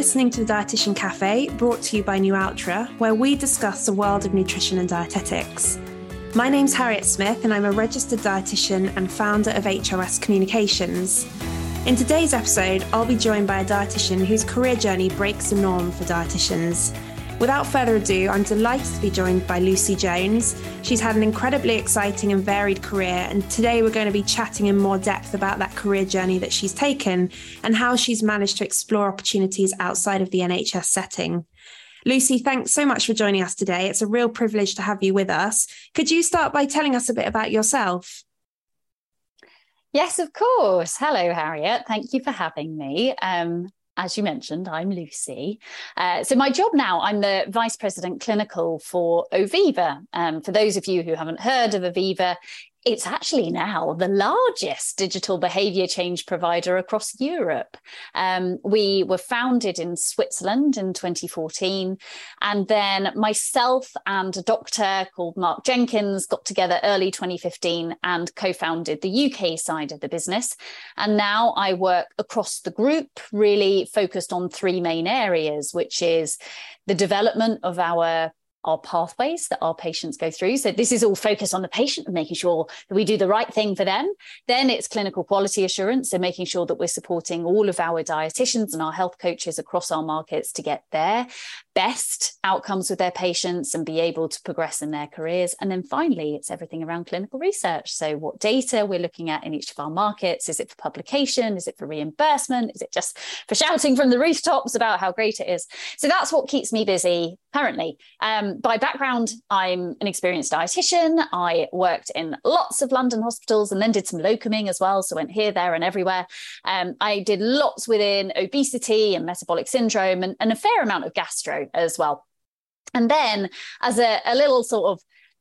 listening to the Dietitian Cafe, brought to you by Nualtra, where we discuss the world of nutrition and dietetics. My name's Harriet Smith, and I'm a registered dietitian and founder of HOS Communications. In today's episode, I'll be joined by a dietitian whose career journey breaks the norm for dietitians. Without further ado, I'm delighted to be joined by Lucy Jones. She's had an incredibly exciting and varied career, and today we're going to be chatting in more depth about that career journey that she's taken and how she's managed to explore opportunities outside of the NHS setting. Lucy, thanks so much for joining us today. It's a real privilege to have you with us. Could you start by telling us a bit about yourself? Yes, of course. Hello, Harriet. Thank you for having me. Um, as you mentioned, I'm Lucy. Uh, so, my job now, I'm the Vice President Clinical for Oviva. Um, for those of you who haven't heard of Oviva, it's actually now the largest digital behavior change provider across Europe. Um, we were founded in Switzerland in 2014. And then myself and a doctor called Mark Jenkins got together early 2015 and co founded the UK side of the business. And now I work across the group, really focused on three main areas, which is the development of our our pathways that our patients go through. So this is all focused on the patient and making sure that we do the right thing for them. Then it's clinical quality assurance, so making sure that we're supporting all of our dietitians and our health coaches across our markets to get their best outcomes with their patients and be able to progress in their careers. And then finally, it's everything around clinical research. So what data we're looking at in each of our markets. Is it for publication? Is it for reimbursement? Is it just for shouting from the rooftops about how great it is? So that's what keeps me busy currently. Um, by background, I'm an experienced dietitian. I worked in lots of London hospitals and then did some locuming as well. So went here, there, and everywhere. Um, I did lots within obesity and metabolic syndrome and, and a fair amount of gastro as well. And then, as a, a little sort of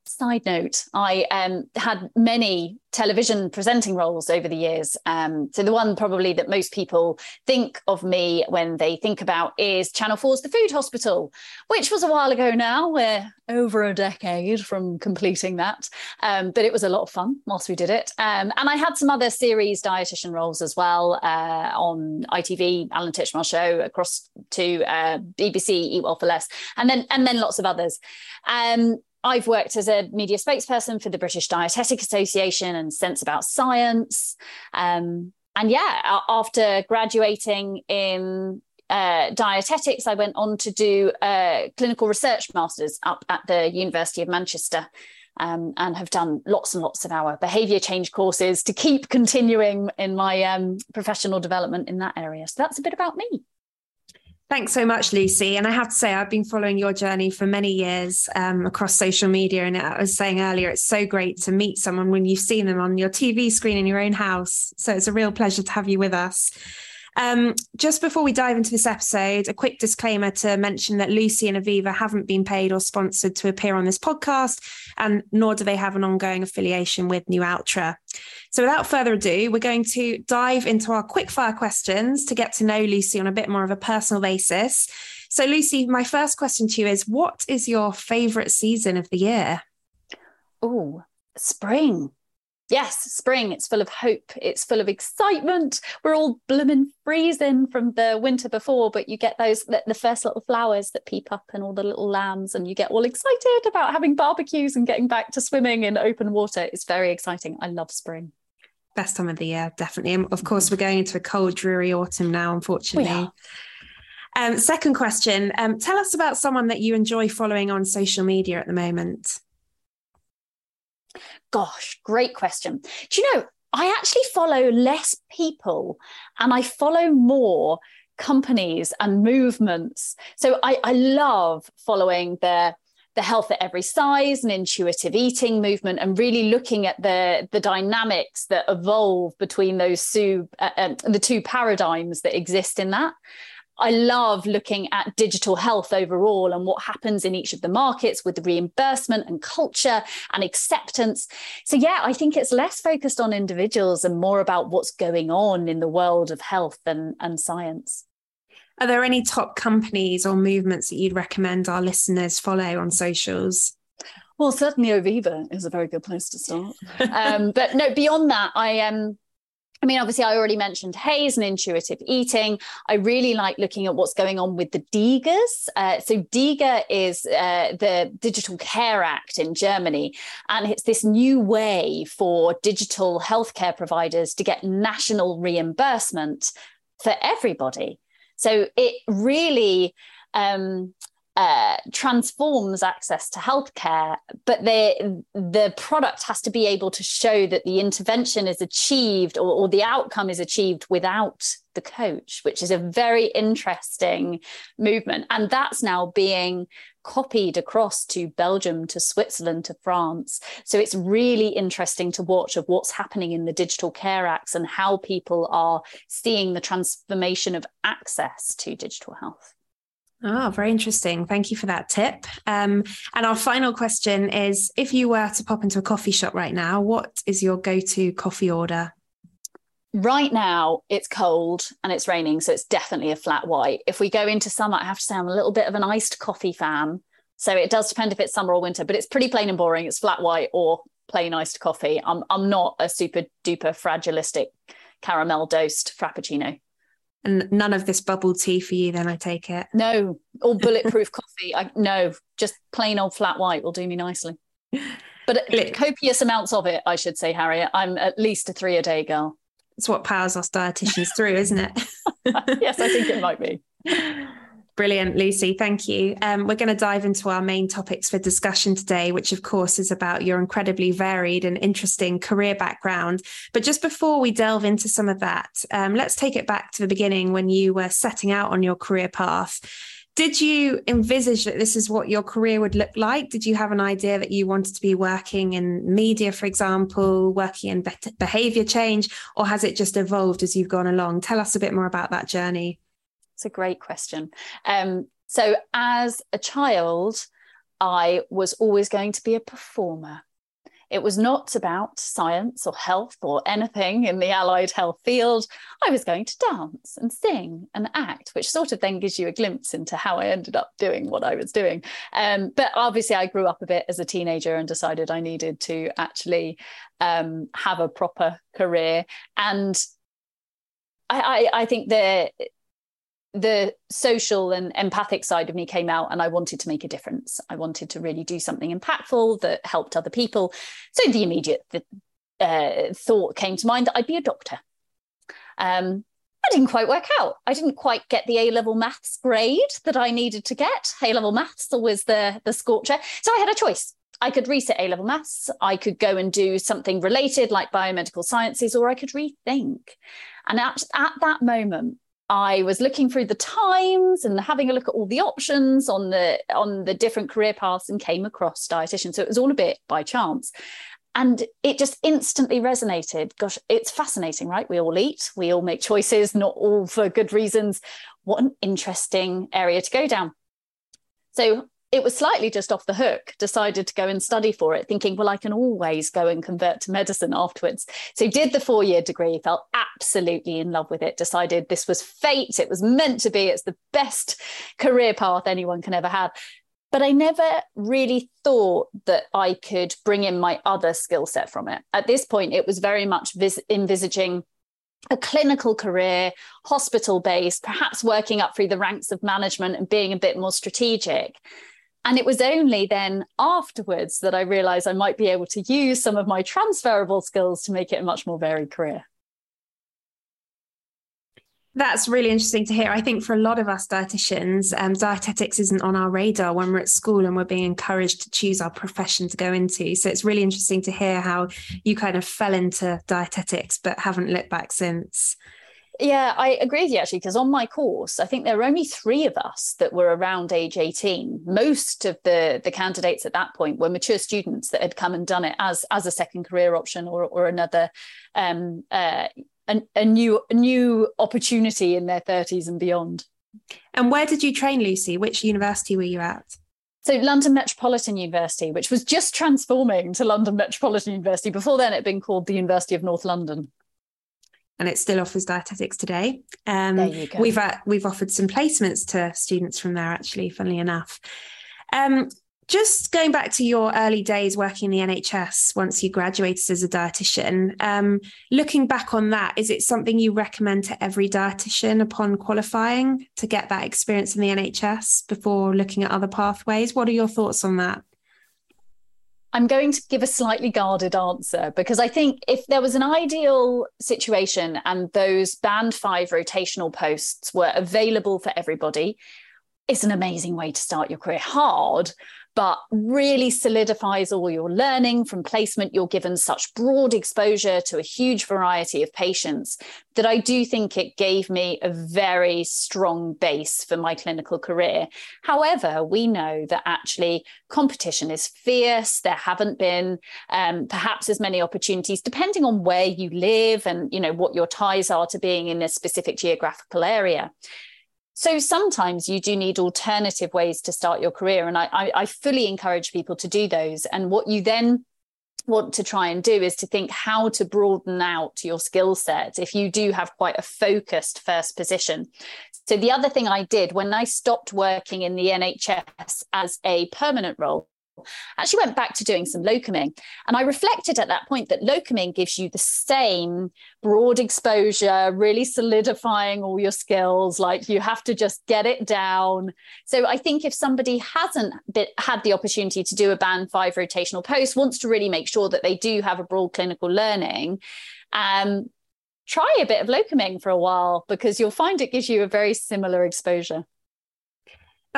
side note, I um, had many television presenting roles over the years. Um, so the one probably that most people think of me when they think about is Channel 4's The Food Hospital, which was a while ago now. We're over a decade from completing that. Um, but it was a lot of fun whilst we did it. Um, and I had some other series dietitian roles as well uh, on ITV, Alan Titchmarsh show, across to uh, BBC, Eat Well for Less, and then and then lots of others. Um, I've worked as a media spokesperson for the British Dietetic Association and Sense About Science. Um, and yeah, after graduating in uh, dietetics, I went on to do a clinical research masters up at the University of Manchester. Um, and have done lots and lots of our behavior change courses to keep continuing in my um, professional development in that area. So that's a bit about me. Thanks so much, Lucy. And I have to say, I've been following your journey for many years um, across social media. And I was saying earlier, it's so great to meet someone when you've seen them on your TV screen in your own house. So it's a real pleasure to have you with us. Um, just before we dive into this episode, a quick disclaimer to mention that Lucy and Oviva haven't been paid or sponsored to appear on this podcast, and nor do they have an ongoing affiliation with Nualtra. So, without further ado, we're going to dive into our quickfire questions to get to know Lucy on a bit more of a personal basis. So, Lucy, my first question to you is What is your favourite season of the year? Oh, spring yes, spring, it's full of hope, it's full of excitement. We're all blooming freezing from the winter before, but you get those the first little flowers that peep up and all the little lambs, and you get all excited about having barbecues and getting back to swimming in open water. It's very exciting. I love spring. Best time of the year, definitely. And of course, we're going into a cold, dreary autumn now, unfortunately. Um, second question um, Tell us about someone that you enjoy following on social media at the moment. Gosh, great question. Do you know, I actually follow less people and I follow more companies and movements. So I, I love following the the health at every size and intuitive eating movement and really looking at the the dynamics that evolve between those two uh, um, the two paradigms that exist in that I love looking at digital health overall and what happens in each of the markets with the reimbursement and culture and acceptance. So, yeah, I think it's less focused on individuals and more about what's going on in the world of health and, and science. Are there any top companies or movements that you'd recommend our listeners follow on socials? Well, certainly Oviva is a very good place to start. um, but no, beyond that, I am. Um, I mean, obviously, I already mentioned HAES and intuitive eating. I really like looking at what's going on with the DiGAs. Uh, so, DiGA is uh, the Digital Care Act in Germany, and it's this new way for digital healthcare providers to get national reimbursement for everybody. So, it really um, uh, transforms access to healthcare, but the the product has to be able to show that the intervention is achieved or, or, the outcome is achieved without the coach, which is a very interesting movement, and that's now being copied across to Belgium, to Switzerland, to France. So it's really interesting to watch of what's happening in the digital care acts and how people are seeing the transformation of access to digital health. Oh, very interesting. Thank you for that tip. Um, and our final question is if you were to pop into a coffee shop right now, what is your go to coffee order? Right now, it's cold and it's raining, so it's definitely a flat white. If we go into summer, I have to say I'm a little bit of an iced coffee fan. So it does depend if it's summer or winter, but it's pretty plain and boring. It's flat white or plain iced coffee. I'm, I'm not a super duper fragilistic caramel dosed frappuccino. And none of this bubble tea for you, then I take it. No, or bulletproof coffee. I no, just plain old flat white will do me nicely. But copious amounts of it, I should say, Harriet. I'm at least a three a day girl. It's what powers us dietitians through, isn't it? yes, I think it might be. Brilliant, Lucy. Thank you. Um, we're going to dive into our main topics for discussion today, which, of course, is about your incredibly varied and interesting career background. But just before we delve into some of that, um, let's take it back to the beginning when you were setting out on your career path. Did you envisage that this is what your career would look like? Did you have an idea that you wanted to be working in media, for example, working in behavior change, or has it just evolved as you've gone along? Tell us a bit more about that journey. It's a great question. Um, so, as a child, I was always going to be a performer. It was not about science or health or anything in the allied health field. I was going to dance and sing and act, which sort of then gives you a glimpse into how I ended up doing what I was doing. Um, but obviously, I grew up a bit as a teenager and decided I needed to actually um, have a proper career. And I, I, I think the the social and empathic side of me came out and I wanted to make a difference. I wanted to really do something impactful that helped other people. So the immediate uh, thought came to mind that I'd be a doctor. Um, I didn't quite work out. I didn't quite get the A level maths grade that I needed to get. A level maths was the, the scorcher. So I had a choice. I could reset A level maths. I could go and do something related like biomedical sciences, or I could rethink. And at, at that moment, I was looking through the times and having a look at all the options on the on the different career paths and came across dietitian. So it was all a bit by chance. And it just instantly resonated. Gosh, it's fascinating, right? We all eat, we all make choices, not all for good reasons. What an interesting area to go down. So it was slightly just off the hook, decided to go and study for it, thinking, well, I can always go and convert to medicine afterwards. So did the four year degree, felt absolutely in love with it, decided this was fate, it was meant to be, it's the best career path anyone can ever have. But I never really thought that I could bring in my other skill set from it. At this point, it was very much vis- envisaging a clinical career, hospital based, perhaps working up through the ranks of management and being a bit more strategic. And it was only then afterwards that I realized I might be able to use some of my transferable skills to make it a much more varied career. That's really interesting to hear. I think for a lot of us dietitians, um, dietetics isn't on our radar when we're at school and we're being encouraged to choose our profession to go into. So it's really interesting to hear how you kind of fell into dietetics but haven't looked back since. Yeah, I agree with you actually, because on my course, I think there were only three of us that were around age 18. Most of the, the candidates at that point were mature students that had come and done it as, as a second career option or, or another um, uh, a, a new a new opportunity in their 30s and beyond. And where did you train, Lucy? Which university were you at? So London Metropolitan University, which was just transforming to London Metropolitan University. Before then, it had been called the University of North London and it still offers dietetics today. Um, there you go. We've uh, we've offered some placements to students from there actually, funnily enough. Um, just going back to your early days working in the NHS once you graduated as a dietitian, um, looking back on that, is it something you recommend to every dietitian upon qualifying to get that experience in the NHS before looking at other pathways? What are your thoughts on that? I'm going to give a slightly guarded answer because I think if there was an ideal situation and those band five rotational posts were available for everybody, it's an amazing way to start your career. Hard but really solidifies all your learning from placement. You're given such broad exposure to a huge variety of patients that I do think it gave me a very strong base for my clinical career. However, we know that actually competition is fierce. There haven't been um, perhaps as many opportunities, depending on where you live and you know what your ties are to being in a specific geographical area. So sometimes you do need alternative ways to start your career. And I, I, I fully encourage people to do those. And what you then want to try and do is to think how to broaden out your skill set if you do have quite a focused first position. So, the other thing I did when I stopped working in the NHS as a permanent role actually went back to doing some locuming. And I reflected at that point that locuming gives you the same broad exposure, really solidifying all your skills. Like you have to just get it down. So I think if somebody hasn't been, had the opportunity to do a band five rotational post, wants to really make sure that they do have a broad clinical learning, um, try a bit of locuming for a while because you'll find it gives you a very similar exposure.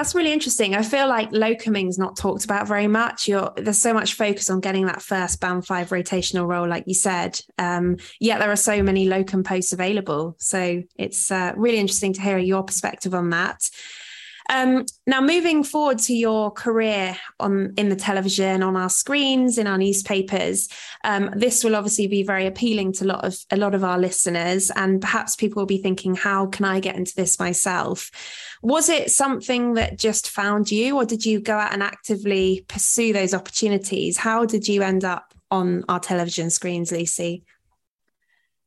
That's really interesting. I feel like locuming's not talked about very much. You're, there's so much focus on getting that first band five rotational role, like you said. Um, yet there are so many locum posts available. So it's uh, really interesting to hear your perspective on that. Um, now, moving forward to your career on in the television, on our screens, in our newspapers, um, this will obviously be very appealing to a lot of a lot of our listeners, and perhaps people will be thinking, "How can I get into this myself?" Was it something that just found you, or did you go out and actively pursue those opportunities? How did you end up on our television screens, Lucy?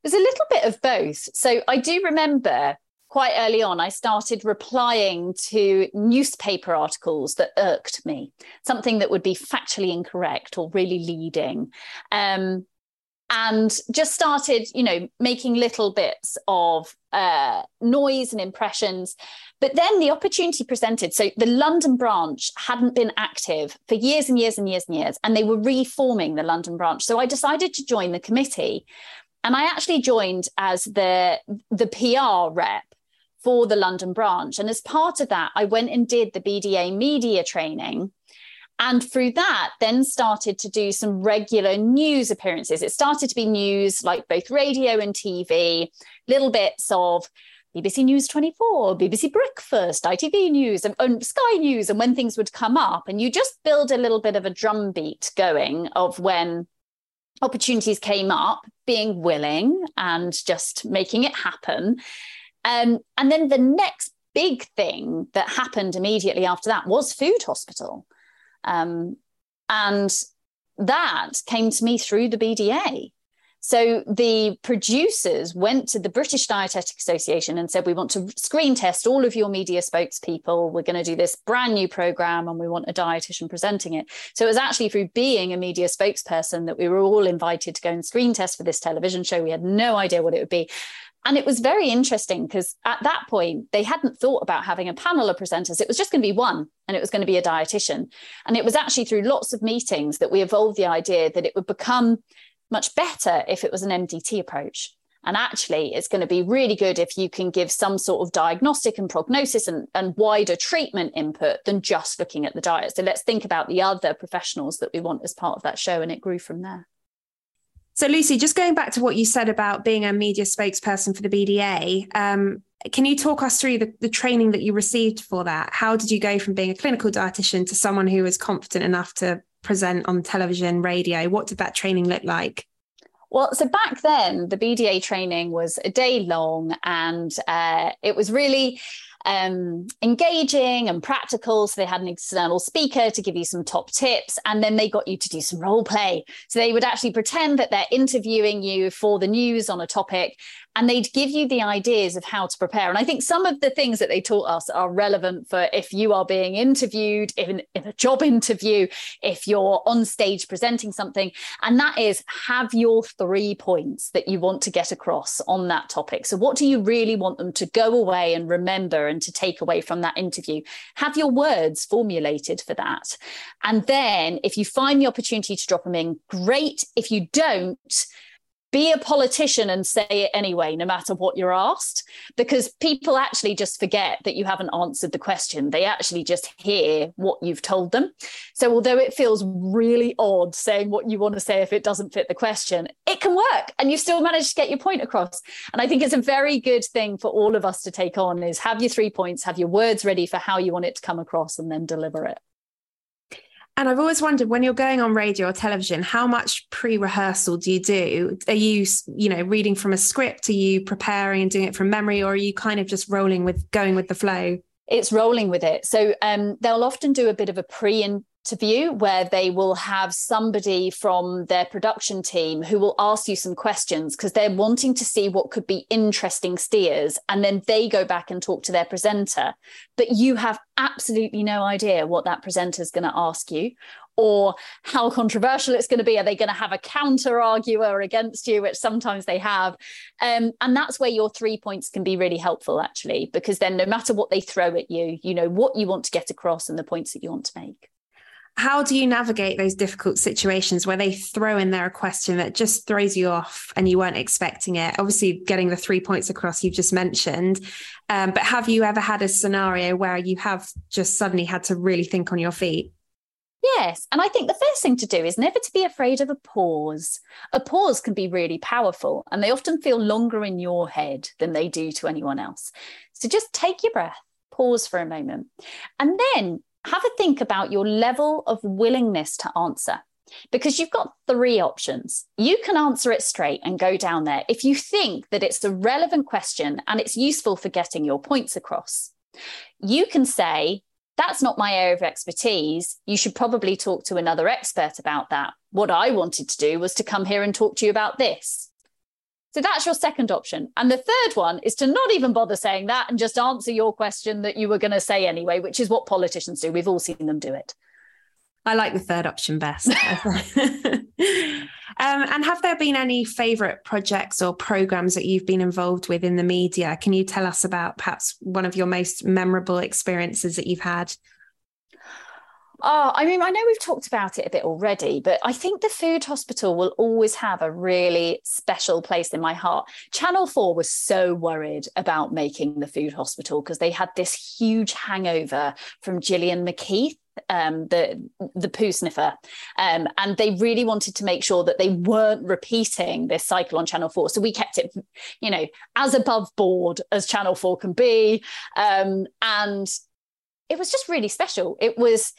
There's a little bit of both. So I do remember quite early on, I started replying to newspaper articles that irked me, something that would be factually incorrect or really leading. Um, and just started, you know, making little bits of uh, noise and impressions. But then the opportunity presented. So the London branch hadn't been active for years and years and years and years, and they were reforming the London branch. So I decided to join the committee. And I actually joined as the, the PR rep for the London branch. And as part of that, I went and did the BDA media training. And through that, then started to do some regular news appearances. It started to be news like both radio and TV, little bits of BBC News 24, BBC Breakfast, ITV News, and, and, Sky News, and when things would come up. And you just build a little bit of a drumbeat going of when opportunities came up, being willing and just making it happen. Um, and then the next big thing that happened immediately after that was Food Hospital. Um, and that came to me through the BDA. So the producers went to the British Dietetic Association and said, We want to screen test all of your media spokespeople. We're going to do this brand new program and we want a dietitian presenting it. So it was actually through being a media spokesperson that we were all invited to go and screen test for this television show. We had no idea what it would be. And it was very interesting because at that point, they hadn't thought about having a panel of presenters. It was just going to be one, and it was going to be a dietitian. And it was actually through lots of meetings that we evolved the idea that it would become much better if it was an MDT approach. And actually, it's going to be really good if you can give some sort of diagnostic and prognosis and, and wider treatment input than just looking at the diet. So let's think about the other professionals that we want as part of that show. And it grew from there. So, Lucy, just going back to what you said about being a media spokesperson for the BDA, um, can you talk us through the, the, training that you received for that? How did you go from being a clinical dietitian to someone who was confident enough to present on television, radio? What did that training look like? Well, so back then, the BDA training was a day long, and uh, it was really um, engaging and practical. So they had an external speaker to give you some top tips, and then they got you to do some role play. So they would actually pretend that they're interviewing you for the news on a topic, and they'd give you the ideas of how to prepare. And I think some of the things that they taught us are relevant for if you are being interviewed in, in a job interview, if you're on stage presenting something. And that is have your three points that you want to get across on that topic. So, what do you really want them to go away and remember and to take away from that interview? Have your words formulated for that. And then, if you find the opportunity to drop them in, great. If you don't, be a politician and say it anyway, no matter what you're asked, because people actually just forget that you haven't answered the question. They actually just hear what you've told them. So, although it feels really odd saying what you want to say if it doesn't fit the question, it can work and you still manage to get your point across. And I think it's a very good thing for all of us to take on is have your three points, have your words ready for how you want it to come across, and then deliver it. And I've always wondered when you're going on radio or television, how much pre-rehearsal do you do? Are you, you know, reading from a script? Are you preparing and doing it from memory, or are you kind of just rolling with going with the flow? It's rolling with it. So um, they'll often do a bit of a pre interview where they will have somebody from their production team who will ask you some questions because they're wanting to see what could be interesting steers and then they go back and talk to their presenter but you have absolutely no idea what that presenter is going to ask you or how controversial it's going to be. Are they going to have a counter arguer against you, which sometimes they have? Um, and that's where your three points can be really helpful, actually, because then no matter what they throw at you, you know what you want to get across and the points that you want to make how do you navigate those difficult situations where they throw in there a question that just throws you off and you weren't expecting it obviously getting the three points across you've just mentioned um, but have you ever had a scenario where you have just suddenly had to really think on your feet Yes. And I think the first thing to do is never to be afraid of a pause. A pause can be really powerful and they often feel longer in your head than they do to anyone else. So just take your breath, pause for a moment, and then have a think about your level of willingness to answer because you've got three options. You can answer it straight and go down there if you think that it's a relevant question and it's useful for getting your points across. You can say, that's not my area of expertise. You should probably talk to another expert about that. What I wanted to do was to come here and talk to you about this. So that's your second option. And the third one is to not even bother saying that and just answer your question that you were going to say anyway, which is what politicians do. We've all seen them do it. I like the third option best. um, and have there been any favourite projects or programs that you've been involved with in the media? Can you tell us about perhaps one of your most memorable experiences that you've had? Oh, I mean, I know we've talked about it a bit already, but I think the food hospital will always have a really special place in my heart. Channel 4 was so worried about making the food hospital because they had this huge hangover from Gillian McKeith um, the the poo sniffer, um, and they really wanted to make sure that they weren't repeating this cycle on Channel Four. So we kept it, you know, as above board as Channel Four can be, um, and it was just really special. It was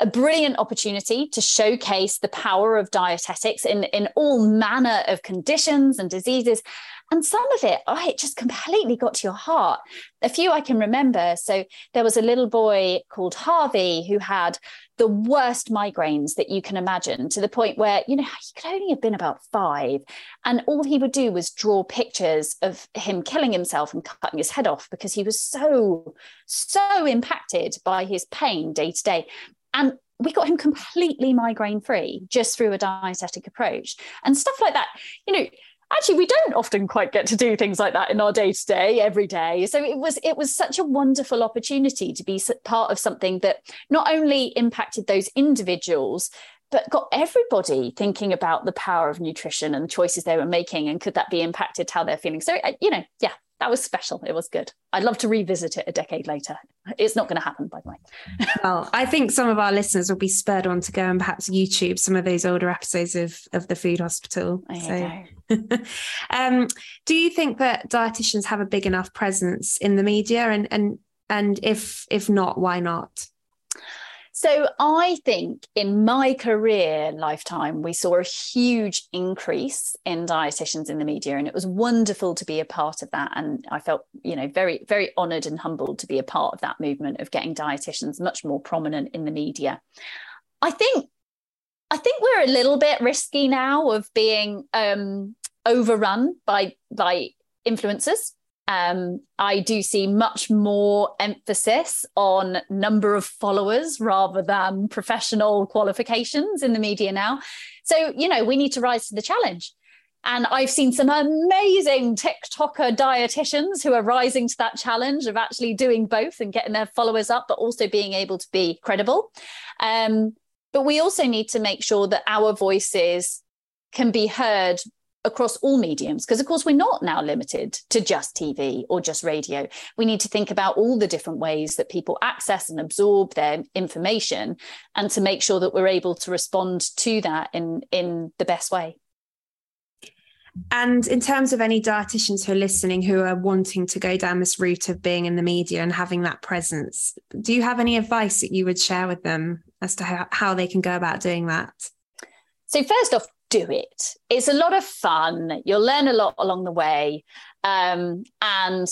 a brilliant opportunity to showcase the power of dietetics in, in all manner of conditions and diseases. And some of it, oh, it just completely got to your heart. A few I can remember. So there was a little boy called Harvey who had the worst migraines that you can imagine to the point where, you know, he could only have been about five. And all he would do was draw pictures of him killing himself and cutting his head off because he was so, so impacted by his pain day to day. And we got him completely migraine free just through a dietetic approach and stuff like that. You know, actually we don't often quite get to do things like that in our day to day every day. So it was it was such a wonderful opportunity to be part of something that not only impacted those individuals but got everybody thinking about the power of nutrition and the choices they were making and could that be impacted how they're feeling. So uh, you know yeah that was special. It was good. I'd love to revisit it a decade later. It's not going to happen, by the way. well, I think some of our listeners will be spurred on to go and perhaps YouTube some of those older episodes of of the Food Hospital. So, um, do you think that dietitians have a big enough presence in the media, and and and if if not, why not? So I think in my career lifetime, we saw a huge increase in dietitians in the media, and it was wonderful to be a part of that. And I felt, you know, very, very honoured and humbled to be a part of that movement of getting dietitians much more prominent in the media. I think, I think we're a little bit risky now of being um, overrun by by influencers. Um, I do see much more emphasis on number of followers rather than professional qualifications in the media now. So, you know, we need to rise to the challenge. And I've seen some amazing TikToker dietitians who are rising to that challenge of actually doing both and getting their followers up, but also being able to be credible. Um, but we also need to make sure that our voices can be heard across all mediums because of course we're not now limited to just tv or just radio we need to think about all the different ways that people access and absorb their information and to make sure that we're able to respond to that in in the best way and in terms of any dietitians who are listening who are wanting to go down this route of being in the media and having that presence, do you have any advice that you would share with them as to how, how they can go about doing that? So, first off, do it. It's a lot of fun. You'll learn a lot along the way. Um, and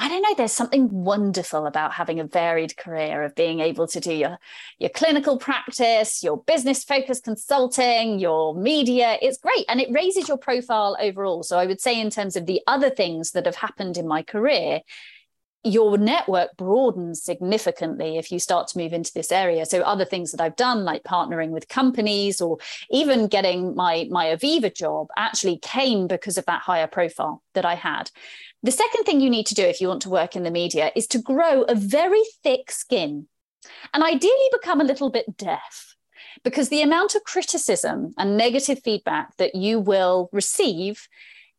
I don't know, there's something wonderful about having a varied career of being able to do your, your clinical practice, your business focused consulting, your media. It's great. And it raises your profile overall. So I would say, in terms of the other things that have happened in my career, your network broadens significantly if you start to move into this area. So other things that I've done, like partnering with companies or even getting my my Oviva job, actually came because of that higher profile that I had. The second thing you need to do if you want to work in the media is to grow a very thick skin and ideally become a little bit deaf because the amount of criticism and negative feedback that you will receive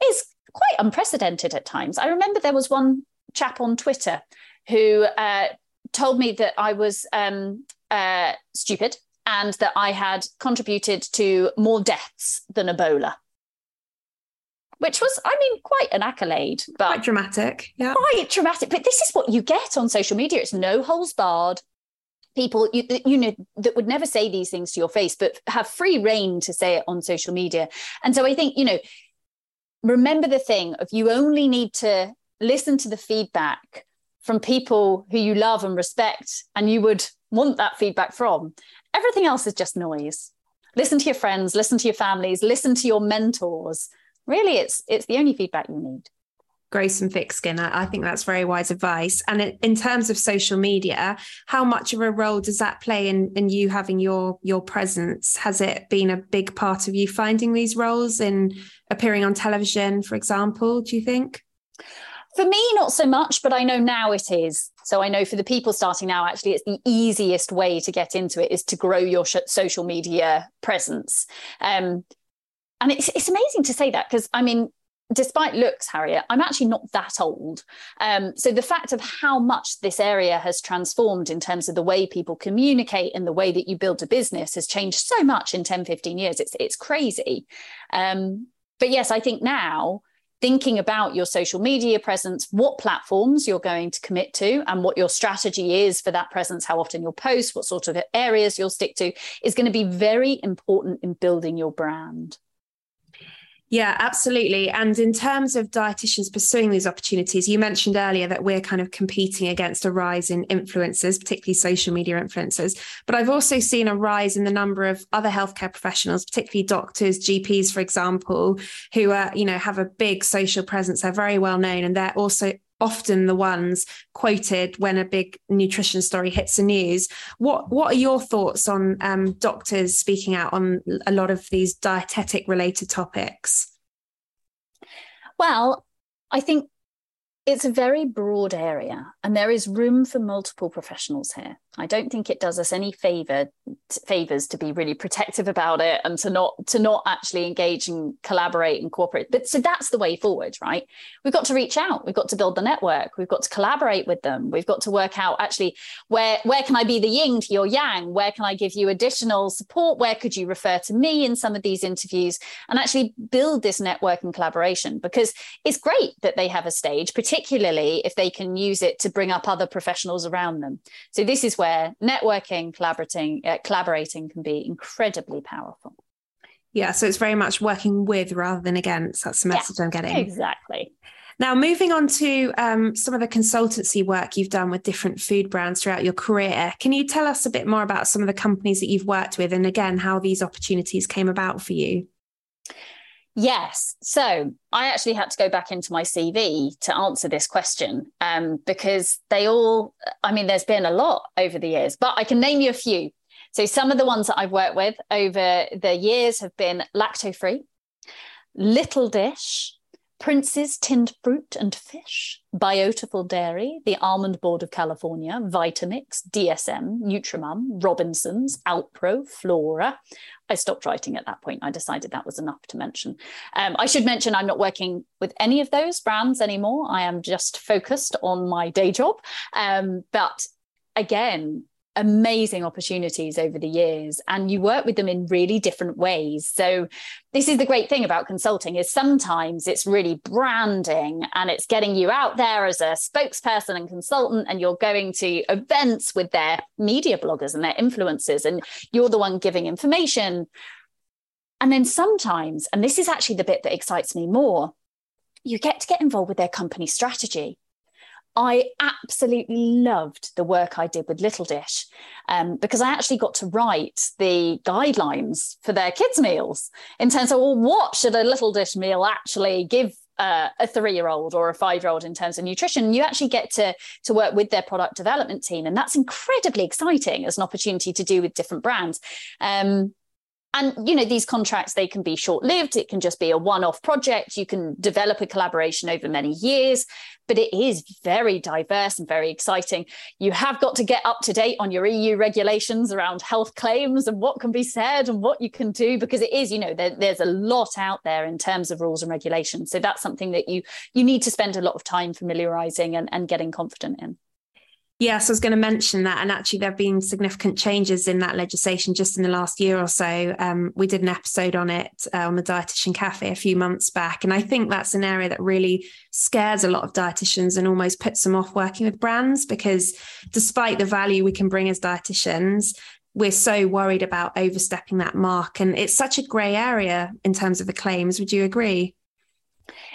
is quite unprecedented at times. I remember there was one chap on Twitter who uh, told me that I was um, uh, stupid and that I had contributed to more deaths than Ebola. Which was, I mean, quite an accolade, but quite dramatic. Yeah, quite dramatic. But this is what you get on social media. It's no holes barred. People, you, you know, that would never say these things to your face, but have free reign to say it on social media. And so I think, you know, remember the thing of you only need to listen to the feedback from people who you love and respect and you would want that feedback from. Everything else is just noise. Listen to your friends, listen to your families, listen to your mentors. Really, it's it's the only feedback you need. Grow some thick skin. I, I think that's very wise advice. And in terms of social media, how much of a role does that play in, in you having your your presence? Has it been a big part of you finding these roles in appearing on television, for example? Do you think? For me, not so much, but I know now it is. So I know for the people starting now, actually, it's the easiest way to get into it is to grow your sh- social media presence. Um, and it's, it's amazing to say that because I mean, despite looks, Harriet, I'm actually not that old. Um, so the fact of how much this area has transformed in terms of the way people communicate and the way that you build a business has changed so much in 10, 15 years. It's, it's crazy. Um, but yes, I think now thinking about your social media presence, what platforms you're going to commit to, and what your strategy is for that presence, how often you'll post, what sort of areas you'll stick to, is going to be very important in building your brand. Yeah, absolutely. And in terms of dietitians pursuing these opportunities, you mentioned earlier that we're kind of competing against a rise in influencers, particularly social media influencers. But I've also seen a rise in the number of other healthcare professionals, particularly doctors, GPs, for example, who are, you know, have a big social presence. They're very well known and they're also often the ones quoted when a big nutrition story hits the news. What what are your thoughts on um, doctors speaking out on a lot of these dietetic related topics? Well, I think it's a very broad area and there is room for multiple professionals here. I don't think it does us any favor favors to be really protective about it and to not to not actually engage and collaborate and cooperate. But so that's the way forward, right? We've got to reach out. We've got to build the network. We've got to collaborate with them. We've got to work out actually where where can I be the yin to your yang? Where can I give you additional support? Where could you refer to me in some of these interviews and actually build this network and collaboration? Because it's great that they have a stage, particularly if they can use it to bring up other professionals around them. So this is where where networking, collaborating, uh, collaborating can be incredibly powerful. Yeah, so it's very much working with rather than against. That's the message yeah, I'm getting. Exactly. Now, moving on to um, some of the consultancy work you've done with different food brands throughout your career, can you tell us a bit more about some of the companies that you've worked with and again, how these opportunities came about for you? Yes. So I actually had to go back into my CV to answer this question um, because they all, I mean, there's been a lot over the years, but I can name you a few. So some of the ones that I've worked with over the years have been Lactofree, Little Dish, Prince's Tinned Fruit and Fish, Biotiful Dairy, the Almond Board of California, Vitamix, DSM, Nutrimum, Robinsons, Alpro, Flora. I stopped writing at that point. I decided that was enough to mention. Um, I should mention I'm not working with any of those brands anymore. I am just focused on my day job. Um, but again, amazing opportunities over the years and you work with them in really different ways. So this is the great thing about consulting is sometimes it's really branding and it's getting you out there as a spokesperson and consultant and you're going to events with their media bloggers and their influencers and you're the one giving information. And then sometimes and this is actually the bit that excites me more you get to get involved with their company strategy I absolutely loved the work I did with Little Dish um, because I actually got to write the guidelines for their kids' meals in terms of, well, what should a Little Dish meal actually give uh, a three-year-old or a five-year-old in terms of nutrition. You actually get to to work with their product development team, and that's incredibly exciting as an opportunity to do with different brands. Um, and you know these contracts they can be short lived it can just be a one off project. You can develop a collaboration over many years but it is very diverse and very exciting. You have got to get up to date on your eu regulations around health claims and what can be said and what you can do because it is you know there, there's a lot out there in terms of rules and regulations. So that's something that you you need to spend a lot of time familiarizing and, and getting confident in Yes, I was going to mention that. And actually, there have been significant changes in that legislation just in the last year or so. Um, we did an episode on it uh, on the Dietitian Cafe a few months back. And I think that's an area that really scares a lot of dietitians and almost puts them off working with brands because despite the value we can bring as dietitians, we're so worried about overstepping that mark. And it's such a grey area in terms of the claims. Would you agree?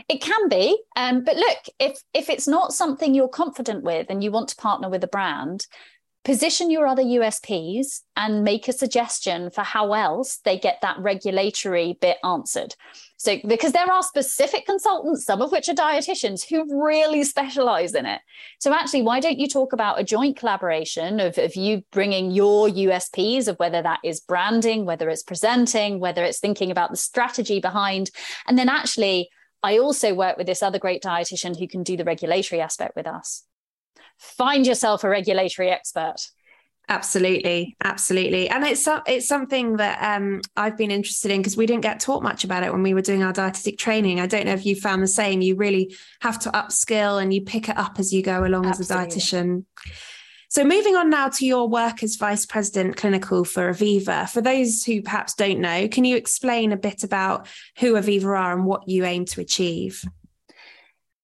It can be, um, but look, if if it's not something you're confident with and you want to partner with a brand, position your other USPs and make a suggestion for how else they get that regulatory bit answered. So, because there are specific consultants, some of which are dietitians, who really specialize in it. So, actually, why don't you talk about a joint collaboration of, of you bringing your USPs of whether that is branding, whether it's presenting, whether it's thinking about the strategy behind, and then actually I also work with this other great dietitian who can do the regulatory aspect with us. Find yourself a regulatory expert. Absolutely, absolutely, and it's it's something that um, I've been interested in because we didn't get taught much about it when we were doing our dietetic training. I don't know if you found the same. You really have to upskill and you pick it up as you go along absolutely. as a dietitian. So, moving on now to your work as Vice President Clinical for Oviva. For those who perhaps don't know, can you explain a bit about who Oviva are and what you aim to achieve?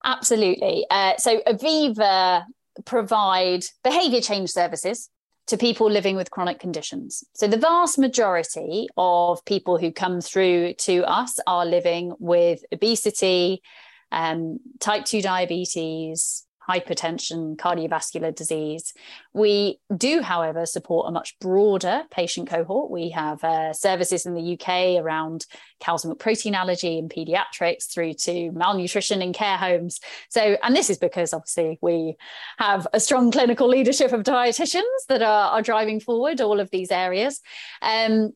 Absolutely. Uh, so, Oviva provide behaviour change services to people living with chronic conditions. So, the vast majority of people who come through to us are living with obesity, um, type 2 diabetes, hypertension, cardiovascular disease. We do, however, support a much broader patient cohort. We have uh, services in the UK around milk protein allergy in pediatrics through to malnutrition in care homes. So, and this is because obviously we have a strong clinical leadership of dietitians that are, are driving forward all of these areas. Um,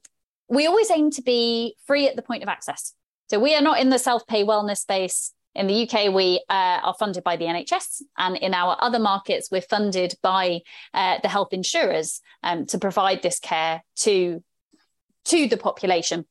we always aim to be free at the point of access. So we are not in the self-pay wellness space in the UK, we uh, are funded by the NHS, and in our other markets, we're funded by uh, the health insurers um, to provide this care to to the population.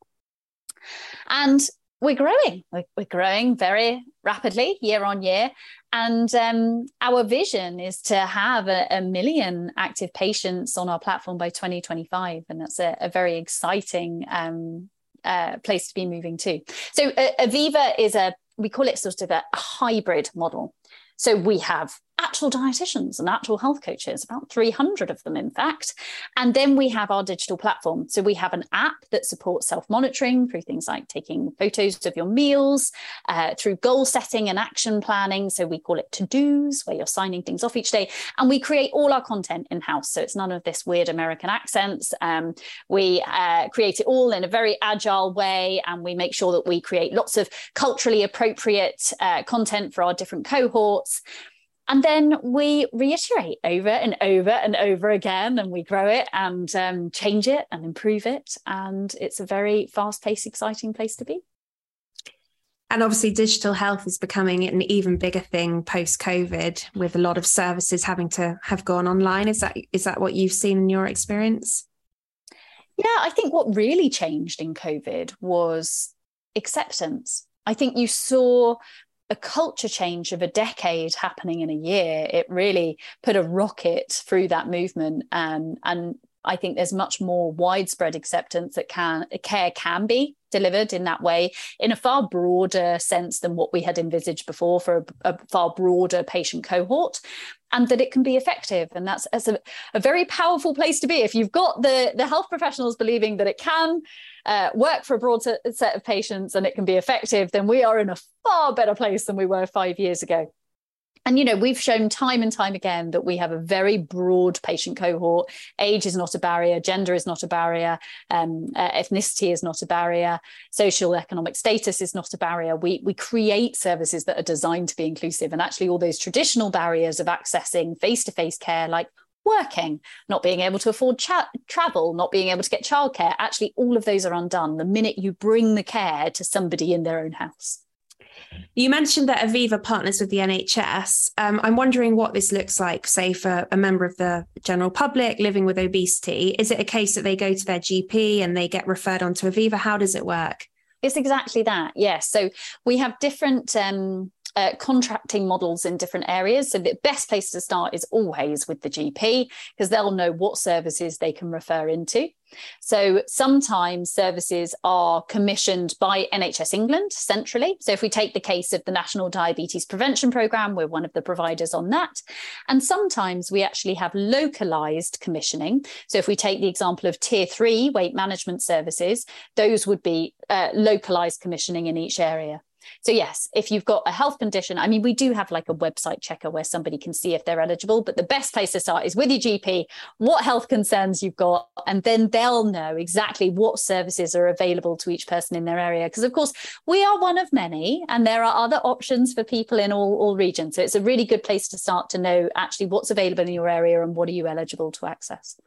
And we're growing. We're, we're growing very rapidly year on year, and um, our vision is to have a, a, million active patients on our platform by 2025, and that's a, a very exciting um, uh, place to be moving to. So, uh, Oviva is a we call it sort of a, hybrid model. So we have actual dietitians and actual health coaches, about 300 of them, in fact. And then we have our digital platform. So we have an app that supports self monitoring through things like taking photos of your meals, uh, through goal setting and action planning. So we call it to dos, where you're signing things off each day. And we create all our content in house. So it's none of this weird American accents. Um, we uh, create it all in a very agile way. And we make sure that we create lots of culturally appropriate uh, content for our different cohorts. And then we reiterate over and over and over again, and we grow it and um, change it and improve it. And it's a very fast paced, exciting place to be. And obviously, digital health is becoming an even bigger thing post COVID, with a lot of services having to have gone online. Is that is that what you've seen in your experience? Yeah, I think what really changed in COVID was acceptance. I think you saw a culture change of a decade happening in a year. It really put a rocket through that movement. Um, and I think there's much more widespread acceptance that can care can be delivered in that way in a far broader sense than what we had envisaged before for a, a far broader patient cohort and that it can be effective and that's, that's a, a, very powerful place to be if you've got the the health professionals believing that it can uh, work for a broad set of patients and it can be effective then we are in a far better place than we were five years ago. And you know we've shown time and time again that we have a very broad patient cohort. Age is not a barrier gender is not a barrier um, uh, ethnicity is not a barrier social economic status is not a barrier. We we create services that are designed to be inclusive. And actually all those traditional barriers of accessing face-to-face care like working, not being able to afford cha- travel, not being able to get childcare. Actually, all of those are undone the minute you bring the care to somebody in their own house. You mentioned that Oviva partners with the NHS. Um, I'm wondering what this looks like, say, for a member of the general public living with obesity. Is it a case that they go to their GP and they get referred on to Oviva? How does it work? It's exactly that. Yes. So we have different um, uh, contracting models in different areas. So the best place to start is always with the GP because they'll know what services they can refer into. So sometimes services are commissioned by NHS England centrally. So if we take the case of the National Diabetes Prevention Programme, we're one of the providers on that. And sometimes we actually have localised commissioning. So if we take the example of tier three weight management services, those would be uh, localised commissioning in each area. So, yes, if you've got a health condition, I mean, we do have like a website checker where somebody can see if they're eligible, but the best place to start is with your GP, what health concerns you've got, and then they'll know exactly what services are available to each person in their area. Because, of course, we are one of many, and there are other options for people in all, all regions. So, it's a really good place to start to know actually what's available in your area and what are you eligible to access.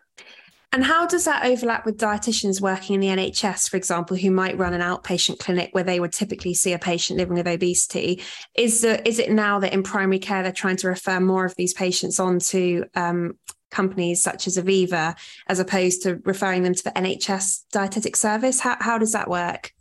And how does that overlap with dietitians working in the NHS, for example, who might run an outpatient clinic where they would typically see a patient living with obesity? Is it now that in primary care they're trying to refer more of these patients on to um, companies such as Oviva as opposed to referring them to the NHS dietetic service? How, how does that work?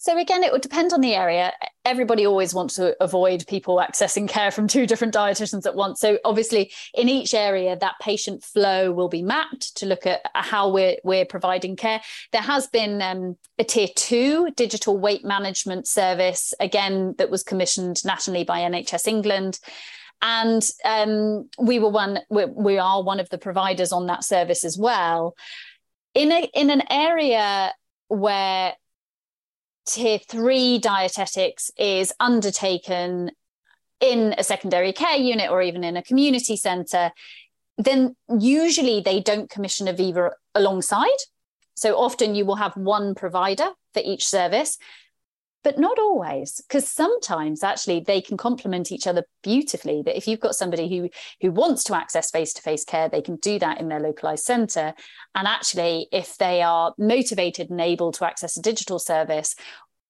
So again, it would depend on the area. Everybody always wants to avoid people accessing care from two different dietitians at once. So obviously, in each area, that patient flow will be mapped to look at how we're we're providing care. There has been um, a tier two digital weight management service again that was commissioned nationally by NHS England and um, we were one we, we, are one of the providers on that service as well in a in an area where tier three dietetics is undertaken in a secondary care unit or even in a community centre, then usually they don't commission Oviva alongside. So often you will have one provider for each service, but not always, because sometimes actually they can complement each other beautifully. That if you've got somebody who who wants to access face-to-face care, they can do that in their localized center. And actually, if they are motivated and able to access a digital service,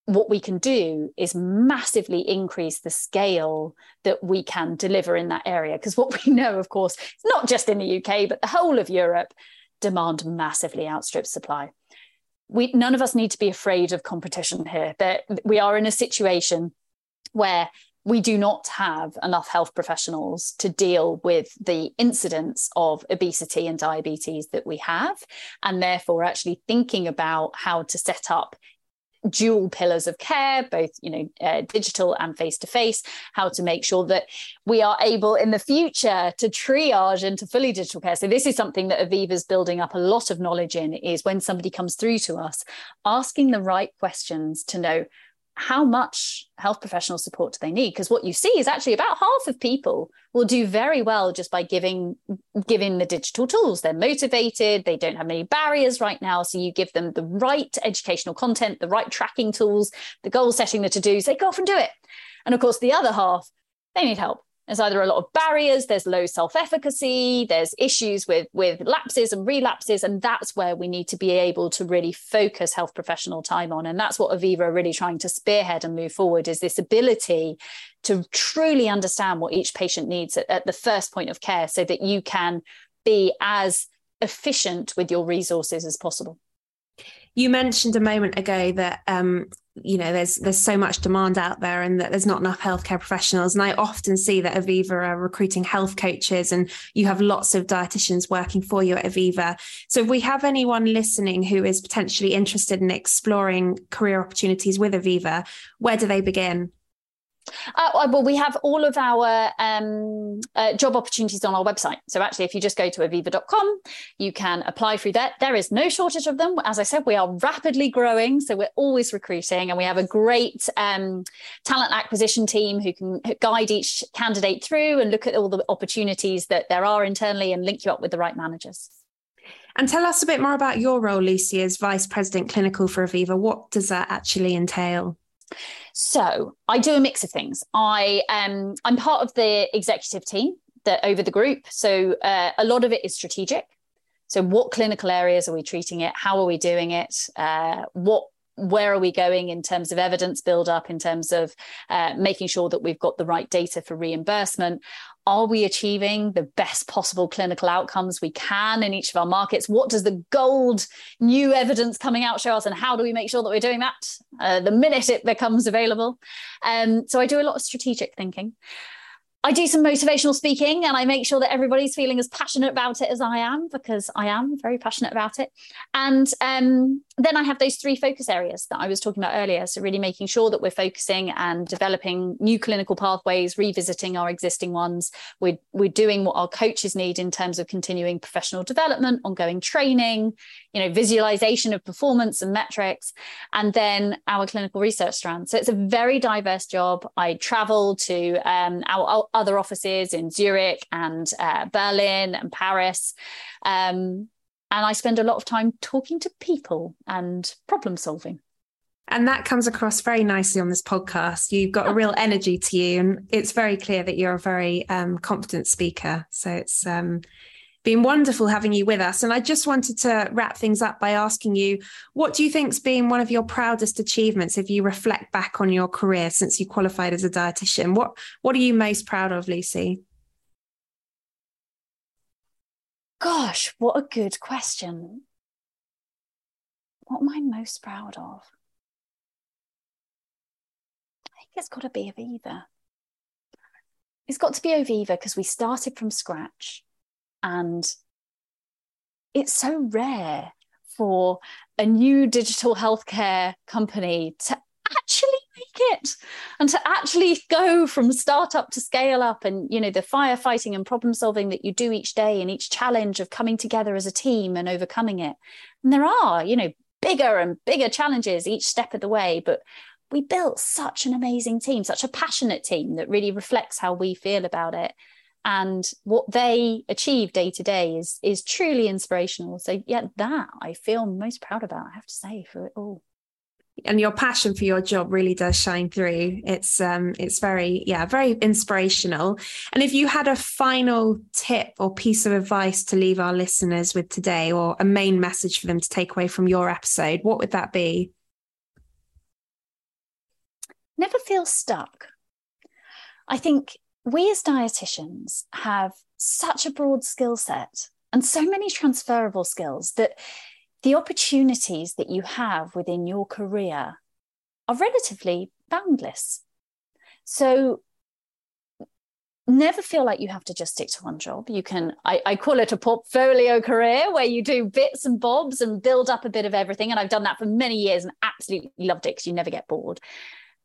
what we can do is massively increase the scale that we can deliver in that area. Because what we know, of course, not just in the UK, but the whole of Europe, demand massively outstrips supply. We, none of us need to be afraid of competition here. That we are in a situation where we do not have enough health professionals to deal with the incidence of obesity and diabetes that we have. And therefore, actually thinking about how to set up dual pillars of care, both you know uh, digital and face to face. How to make sure that we are able in the future to triage into fully digital care. So this is something that Oviva's building up a lot of knowledge in. Is when somebody comes through to us, asking the right questions to know how much health professional support do they need? Because what you see is actually about half of people will do very well just by giving giving the digital tools. They're motivated. They don't have many barriers right now. So you give them the right educational content the right tracking tools the goal setting the to-dos they go off and do it. And of course the other half they need help there's either a lot of barriers there's low self-efficacy there's issues with with lapses and relapses and that's where we need to be able to really focus health professional time on. And that's what Oviva are really trying to spearhead and move forward is this ability to truly understand what each patient needs at, at the first point of care so that you can be as efficient with your resources as possible. You mentioned a moment ago that um, you know there's there's so much demand out there and that there's not enough healthcare professionals. And i often see that Oviva are recruiting health coaches and you have lots of dietitians working for you at Oviva. So if we have anyone listening who is potentially interested in exploring career opportunities with Oviva where do they begin uh, well, we have all of our um, uh, job opportunities on our website. So actually, if you just go to oviva.com, you can apply through that. There is no shortage of them. As I said, we are rapidly growing, so we're always recruiting, and we have a great um, talent acquisition team who can guide each candidate through and look at all the opportunities that there are internally and link you up with the right managers. And tell us a bit more about your role, Lucy, as Vice President Clinical for Oviva. What does that actually entail? So I do a mix of things. I um I'm part of the executive team that over the group. So uh, a lot of it is strategic. So what clinical areas are we treating it? How are we doing it? Uh, what where are we going in terms of evidence build up in terms of uh, making sure that we've got the right data for reimbursement are we achieving the best possible clinical outcomes we can in each of our markets? What does the gold new evidence coming out show us and how do we make sure that we're doing that uh, the minute it becomes available? Um, so i do a lot of strategic thinking. I do some motivational speaking and I make sure that everybody's feeling as passionate about it as I am because I am very passionate about it. And um, then I have those three focus areas that I was talking about earlier. So, really making sure that we're focusing and developing new clinical pathways, revisiting our existing ones. We're, we're doing what our coaches need in terms of continuing professional development, ongoing training, you know, visualization of performance and metrics, and then our clinical research strand. So, it's a very diverse job. I travel to um, our, our other offices in Zurich and uh, Berlin and Paris. Um, and I spend a lot of time talking to people and problem solving. And that comes across very nicely on this podcast. You've got a real energy to you, and it's very clear that you're a very um, confident speaker. So it's um, been wonderful having you with us. And I just wanted to wrap things up by asking you what do you think's been one of your proudest achievements if you reflect back on your career since you qualified as a dietitian? What what are you most proud of, Lucy? Gosh, what a good question. What am I most proud of? I think it's got to be Oviva. It's got to be Oviva because we started from scratch and it's so rare for a new digital healthcare company to make it. And to actually go from startup to scale up and you know the firefighting and problem solving that you do each day and each challenge of coming together as a team and overcoming it. And there are you know bigger and bigger challenges each step of the way but we built such an amazing team such a passionate team that really reflects how we feel about it. And what they achieve day to day is is truly inspirational. So yeah that i feel most proud about i have to say for it all and your passion for your job really does shine through. It's um it's very yeah very inspirational. And if you had a final tip or piece of advice to leave our listeners with today or a main message for them to take away from your episode what would that be? Never feel stuck. I think we as dietitians have such a broad skill set and so many transferable skills that the opportunities that you have within your career are relatively boundless. So, never feel like you have to just stick to one job. You can, I, I, call it a portfolio career where you do bits and bobs and build up a bit of everything. And I've done that for many years and absolutely loved it because you never get bored.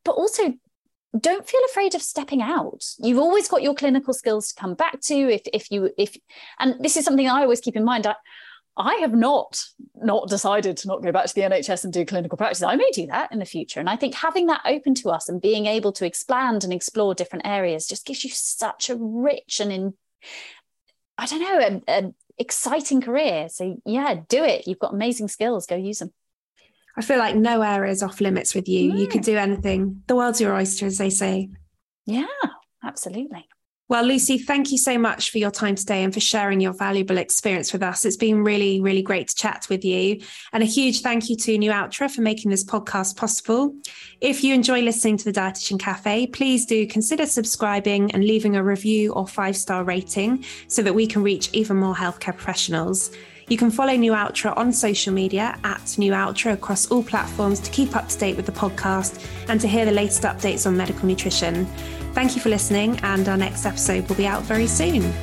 But also, don't feel afraid of stepping out. You've always got your clinical skills to come back to. If if you if, and this is something I always keep in mind. I, I have not not decided to not go back to the NHS and do clinical practice. I may do that in the future. And I think having that open to us and being able to expand and explore different areas just gives you such a rich and in I don't know, an exciting career. So yeah, do it. You've got amazing skills. Go use them. I feel like no area is off limits with you. Mm. You could do anything. The world's your oyster, as they say. Yeah, absolutely. Well, Lucy, thank you so much for your time today and for sharing your valuable experience with us. It's been really, really great to chat with you. And a huge thank you to Nualtra for making this podcast possible. If you enjoy listening to the Dietitian Cafe, please do consider subscribing and leaving a review or five star rating so that we can reach even more healthcare professionals. You can follow Nualtra on social media at Nualtra across all platforms to keep up to date with the podcast and to hear the latest updates on medical nutrition. Thank you for listening, and our next episode will be out very soon.